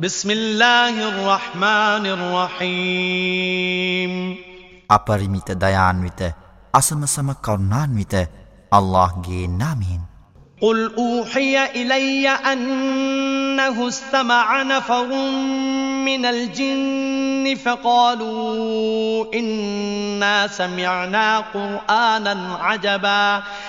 بسم الله الرحمن الرحيم. أبرميت ديان ويت أسم سم كرنان ويت الله جي نامين قل أوحي إلي أنه استمع نفر من الجن فقالوا إنا سمعنا قرآنا عجباً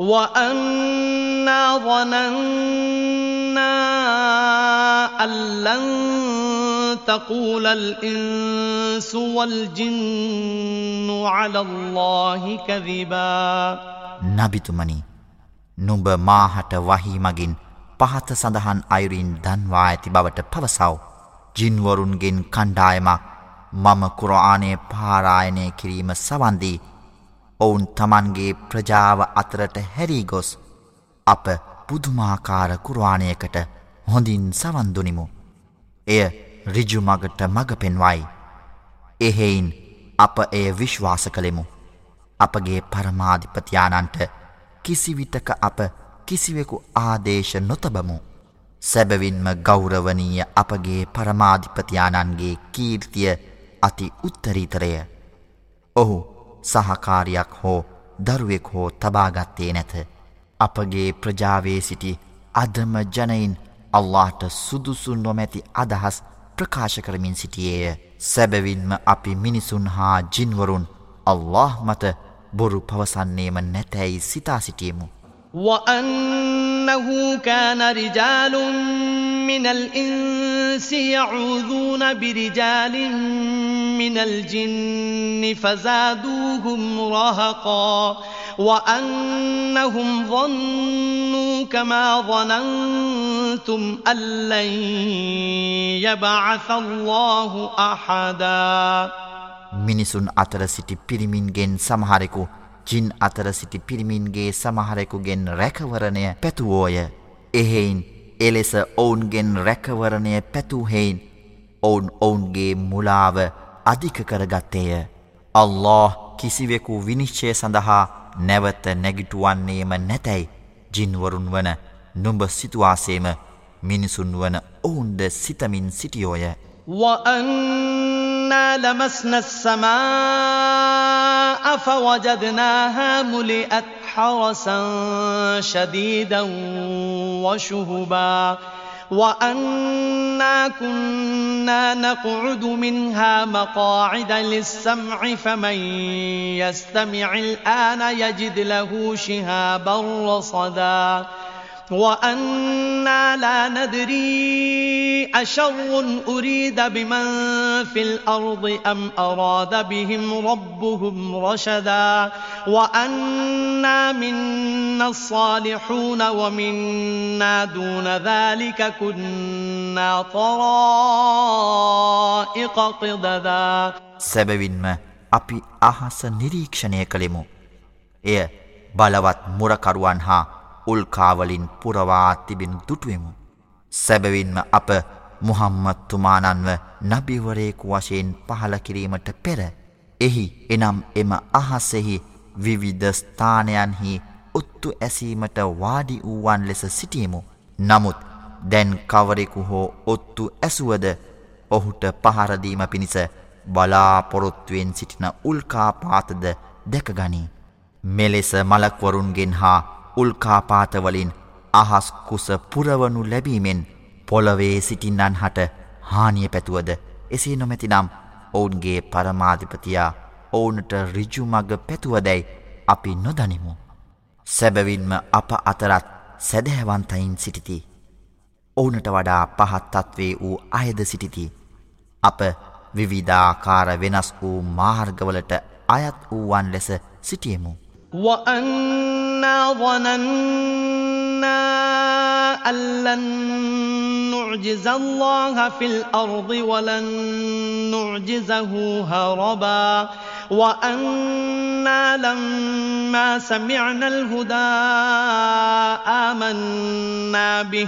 وأنا ظننا أن لن تقول الإنس والجن على الله كذبا නබිතුමනි නුඹ මාහට වහී මගින් පහත සඳහන් අයුරින් දන්වා ඇති බවට පවසව්. ජින්වරුන්ගෙන් කණ්ඩායමක් මම කුරආනය පාරායනය කිරීම සවන්දී ඔවුන් තමන්ගේ ප්‍රජාව අතරට හැරී ගොස් අප පුදුමාකාර කුරවාණයකට හොඳින් සවන්දුනිමු. එය රිජුමගට මඟ පෙන්වයි. එහෙයින් අප එය විශ්වාස කළෙමු. අපගේ පරමාධිපතියානන්ට කිසිවිටක අප කිසිවෙකු ආදේශ නොතබමු. සැබවින්ම ගෞරවනීය අපගේ පරමාධිපතියානන්ගේ කීර්තිය අති උත්තරීතරය. ඔහු සහකාරියක් හෝ දරුවෙක් හෝ තබාගත්තේ නැත. අපගේ ප්‍රජාවේ සිටි අදම ජනයින් අල්لهට සුදුසු නොමැති අදහස් ප්‍රකාශ කරමින් සිටියේය. සැබවින්ම අපි මිනිසුන් හා ජින්වරුන් අල්له මත බොරු පවසන්නේම නැතැයි සිතා සිටියමු. وأن وأنه كان رجال من الإنس يعوذون برجال من الجن فزادوهم رهقا وأنهم ظنوا كما ظننتم أن لن يبعث الله أحدا මිනිසුන් අතර සිටි පිරිමින්ගෙන් සමහරෙකු ජින් අතර සිටි පිරිමින්ගේ සමහරෙකුගෙන් රැකවරණය පැතුවෝය. එහෙයින් එලෙස ඔවුන්ගෙන් රැකවරණය පැතුහෙයින් ඔවුන් ඔවුන්ගේ මුලාව අධික කරගත්තේය. අල්له කිසිවෙකු විනිශ්චය සඳහා නැවත නැගිටුවන්නේම නැතැයි ජින්වරුන් වන නුඹ සිතුවාසේම මිනිසුන් වන ඔවුන්ද සිතමින් සිටියෝය. වන්න ලමස්න සමා فوجدناها ملئت حرسا شديدا وشهبا وأنا كنا نقعد منها مقاعد للسمع فمن يستمع الآن يجد له شهابا رصدا وأنا لا ندري أشر أريد بمن في الأرض أم أراد بهم ربهم رشدا وأنا منا الصالحون ومنا دون ذلك كنا طرائق قددا සැබවින්ම අපි අහස නිරීක්ෂණය කළෙමු. එය බලවත් මුරකරුවන් හා උල්කාවලින් පුරවා තිබෙන දුටුවමු. සැබවින්ම අප මුහම්මත්තුමානන්ව නබිවරයෙකු වශයෙන් පහල කිරීමට පෙර එහි එනම් එම අහස්සෙහි විවිධ ස්ථානයන්හි ඔත්තු ඇසීමට වාඩි වූවන් ලෙස සිටියමු. නමුත් දැන් කවරෙකු හෝ ඔත්තු ඇසුවද ඔහුට පහරදීම පිණිස බලාපොරොත්තුවෙන් සිටින උල්කාපාතද දැකගනී. මෙලෙස මලක්වරුන්ගෙන් හා උල්කාපාතවලින් අහස් කුස පුරවනු ලැබීමෙන් පොළවේ සිටින්නන් හට හානිය පැතුවද එසේ නොමැතිනම් ඔවුන්ගේ පරමාධිපතියා ඔවුනට රිජුමග පැතුවදැයි අපි නොදනිමු. සැබවින්ම අප අතරත් සැදැහැවන්තයින් සිටිති. ඔවුනට වඩා පහත්තත්වේ වූ අයද සිටිති. අප විවිධාකාර වෙනස් වූ මාර්ගවලට අයත් වූවන් ලෙස සිටියමු. وأن إنا ظننا أن لن نعجز الله في الأرض ولن نعجزه هربا وأنا لما سمعنا الهدى آمنا به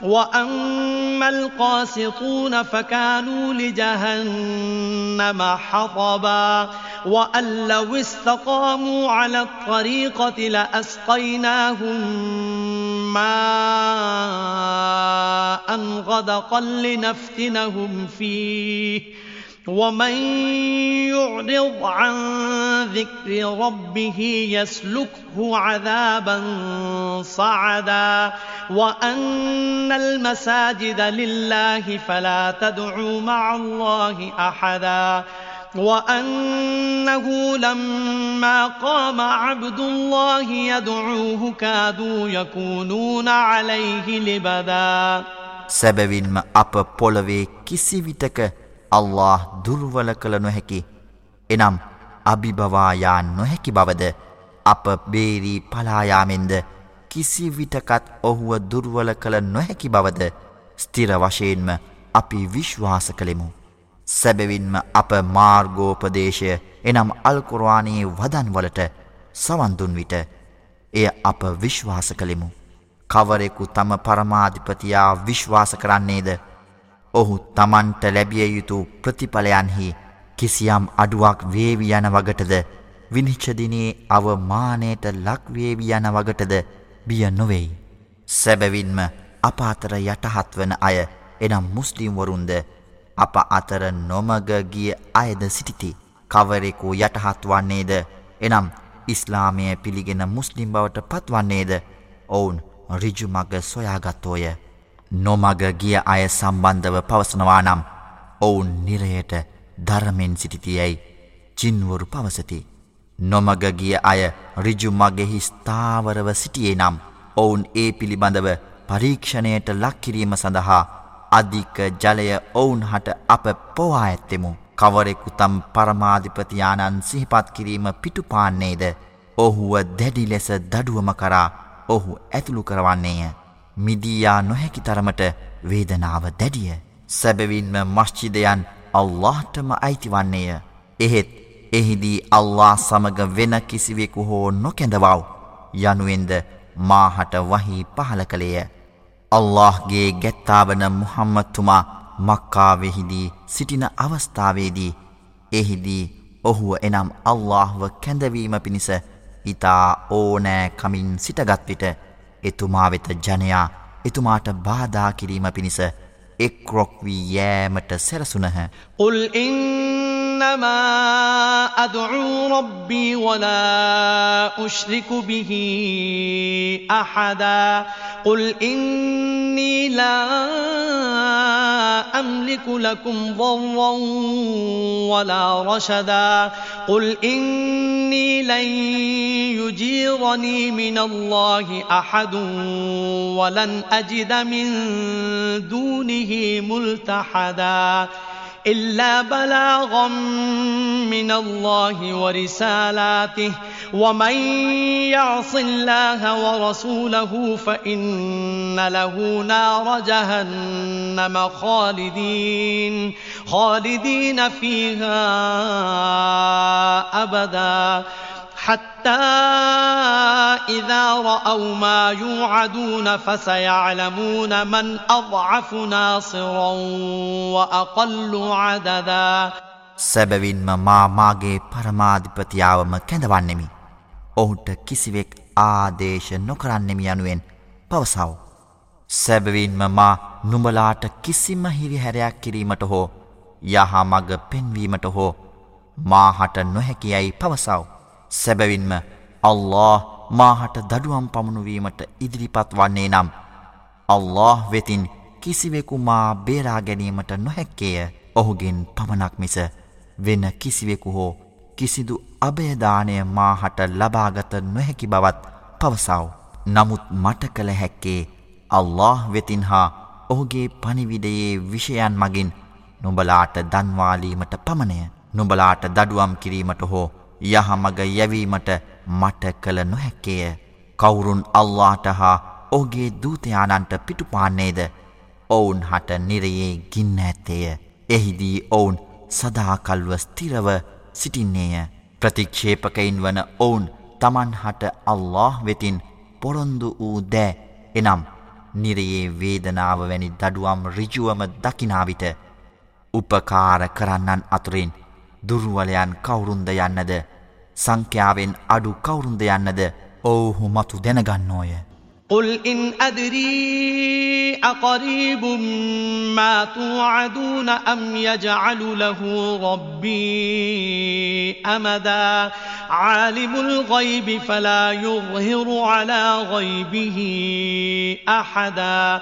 وأما القاسطون فكانوا لجهنم حطبا وأن لو استقاموا على الطريقة لأسقيناهم ماء غدقا لنفتنهم فيه ومن يعرض عن ذكر ربه يسلكه عذابا صعدا وأن المساجد لله فلا تدعوا مع الله أحدا وأنه لما قام عبد الله يدعوه كادوا يكونون عليه لبدا සැබවින්ම අප පොළවේ කිසිවිටක අල්له දුර්වල කළ නොහැකි එනම් අභිභවායා නොහැකි බවද අප බේරී පලායාමෙන්ද කිසි විටකත් ඔහුව දුර්වල කළ නොහැකි බවද ස්තිර වශයෙන්ම අපි විශ්වාස කළෙමු. සැබවින්ම අප මාර්ගෝපදේශය එනම් අල්කුරවානයේ වදන්වලට සවන්දුන් විට එය අප විශ්වාස කළෙමු. කවරෙකු තම පරමාධිපතියා විශ්වාස කරන්නේද ඔහු තමන්ට ලැබිය යුතු ප්‍රතිඵලයන්හි කිසියම් අඩුවක් වේවි යන වගටද විනිච්චදිනේ අවමානයට ලක්වේවි යන වගටද බිය නොවෙයි. සැබැවින්ම අප අතර යටහත් වන අය එනම් මුස්ලිම්වරුන්ද අප අතර නොමග ගිය අයද සිටිති. කවරෙකු යටහත් වන්නේද එනම් ඉස්ලාමය පිළිගෙන මුස්ලිම් බවට පත්වන්නේද ඔවුන් රිජුමග සොයාගත්තෝය. නොමග ගිය අය සම්බන්ධව පවසනවා නම් ඔවුන් නිරයට ධරමෙන් සිටිතියැයි චින්වරු පවසති. නොමග ගිය අය රිජු මගෙහි ස්ථාවරව සිටියේ නම් ඔවුන් ඒ පිළිබඳව පරීක්ෂණයට ලක්කිරීම සඳහා අධික ජලය ඔවුන් හට අප පොවා ඇත්තෙමු. කවරෙකු තම් පරමාධිපතියානන් සිහිපත් කිරීම පිටුපාන්නේද ඔහුව දැඩි ලෙස දඩුවම කරා ඔහු ඇතුළු කරවන්නේය. මිදීයා නොහැකි තරමට වේදනාව දැඩිය. සැබවින්ම මස්්චිදයන් අල්لهටම අයිතිවන්නේය එහෙත් එහිදී අල්له සමග වෙන කිසිවෙකු හෝ නොකැඳවව්. යනුවෙන්ද මාහට වහි පහල කළේය. අල්لهගේ ගැත්තාවන මුහම්මත්තුමා මක්කාවෙහිදී සිටින අවස්ථාවේදී එහිදී ඔහුව එනම් අල්لهව කැඳවීම පිණිස ඉතා ඕනෑ කමින් සිටගත්විට එතුමා වෙත ජනයා එතුමාට බාධා කිරීම පිණිස එක්රොක් වී යෑමට සැරසුනහ. "උල් ඉන්නම අදුඋ රබ්බි වලා උෂ්රිකු බිහි අහදා. උල් ඉන්නී ලා أملك لكم ضرا ولا رشدا. قل إني لن يجيرني من الله أحد ولن أجد من دونه ملتحدا. إلا بلاغا من الله ورسالاته. ومن يعص الله ورسوله فإن له نار جهنم خالدين. خالدين فيها أبدا. حتى إذا رأوا ما يوعدون فسيعلمون من أضعف ناصرا وأقل عددا සැබවින්ම මා මාගේ පරමාධිපතියාවම කැඳවන්නෙමි. ඔහුට කිසිවෙක් ආදේශ නොකරන්නෙමි යනුවෙන් පවසව. සැබවින්ම මා නුඹලාට කිසිම හිරිහැරයක් කිරීමට හෝ යහ මග පෙන්වීමට හෝ මාහට නොහැකියයි පවසව. සැබැවින්ම අල්له මාහට දඩුවම් පමුණුවීමට ඉදිරිපත් වන්නේ නම් අල්له වෙතින් කිසිවෙකු මා බේරාගැනීමට නොහැක්කේය ඔහුගෙන් පමණක් මිස වෙන කිසිවෙකු හෝ කිසිදු අභයදානය මාහට ලබාගත නොහැකි බවත් පවසාව. නමුත් මට කළ හැක්කේ අල්له වෙතින් හා ඔහුගේ පනිවිඩයේ විෂයන් මගින් නොබලාට දන්වාලීමට පමණය නොබලාට දඩුවම් කිරීමට හෝ යහමග යැවීමට මට කළ නොහැක්කේය කවුරුන් අල්ලාට හා ඕගේ දූතයානන්ට පිටුපාන්නේද? ඔවුන් හට නිරයේ ගින්න ඇත්තේය. එහිදී ඔවුන් සදාකල්ව ස්තිරව සිටින්නේය. ප්‍රතික්ෂේපකයින් වන ඔවුන් තමන් හට අල්له වෙතින් පොරොන්දු වූ දෑ. එනම් නිරයේ වේදනාව වැනි දඩුවම් රිජුවම දකිනාවිට උපකාර කරන්නන් අතුරින් දුර්වලයන් කවුරුන්ද යන්නද සංඛ්‍යාවෙන් අඩු කවුරුන්ද යන්නද ඔවුහු මතු දැනගන්නෝය. قل إن أدري أقريب ما توعدون أم يجعل له ربي أمدا عالم الغيب فلا يظهر على غيبه أحدا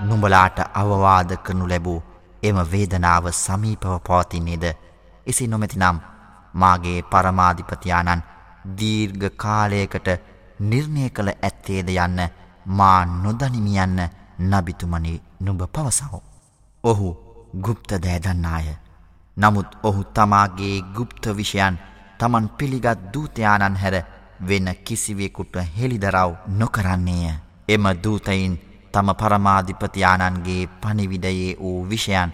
නුඹලාට අවවාද කරනු ලැබූ එම වේදනාව සමීපව පවතින්නේද එසි නොමැතිනම් මාගේ පරමාධිපතියානන් දීර්ඝ කාලයකට නිර්ණය කළ ඇත්තේද යන්න මා නොදනිමියන්න නබිතුමනි නුඹ පවසහෝ. ඔහු ගුප්ත දෑදන්නාය. නමුත් ඔහු තමාගේ ගුප්ත විෂයන් තමන් පිළිගත් දූතයානන් හැර වෙන කිසිවෙකුට හෙළිදරව් නොකරන්නේය. එම දූතයින් තම පරමාධිපතියානන්ගේ පනිවිඩයේ වූ විෂයන්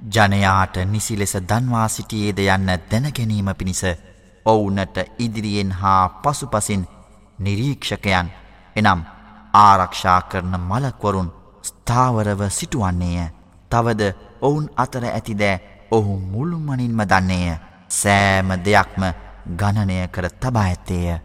ජනයාට නිසි ලෙස දන්වා සිටියේද යන්න දැනගැනීම පිණිස ඔවුනට ඉදිරියෙන් හා පසුපසින් නිරීක්ෂකයන් එනම් ආරක්ෂා කරන මලක්වරුන් ස්ථාවරව සිටුවන්නේය. තවද ඔවුන් අතර ඇතිදෑ ඔහු මුළුමනින්ම දන්නේය. සෑම දෙයක්ම ගණනය කර තබා ඇත්තේය.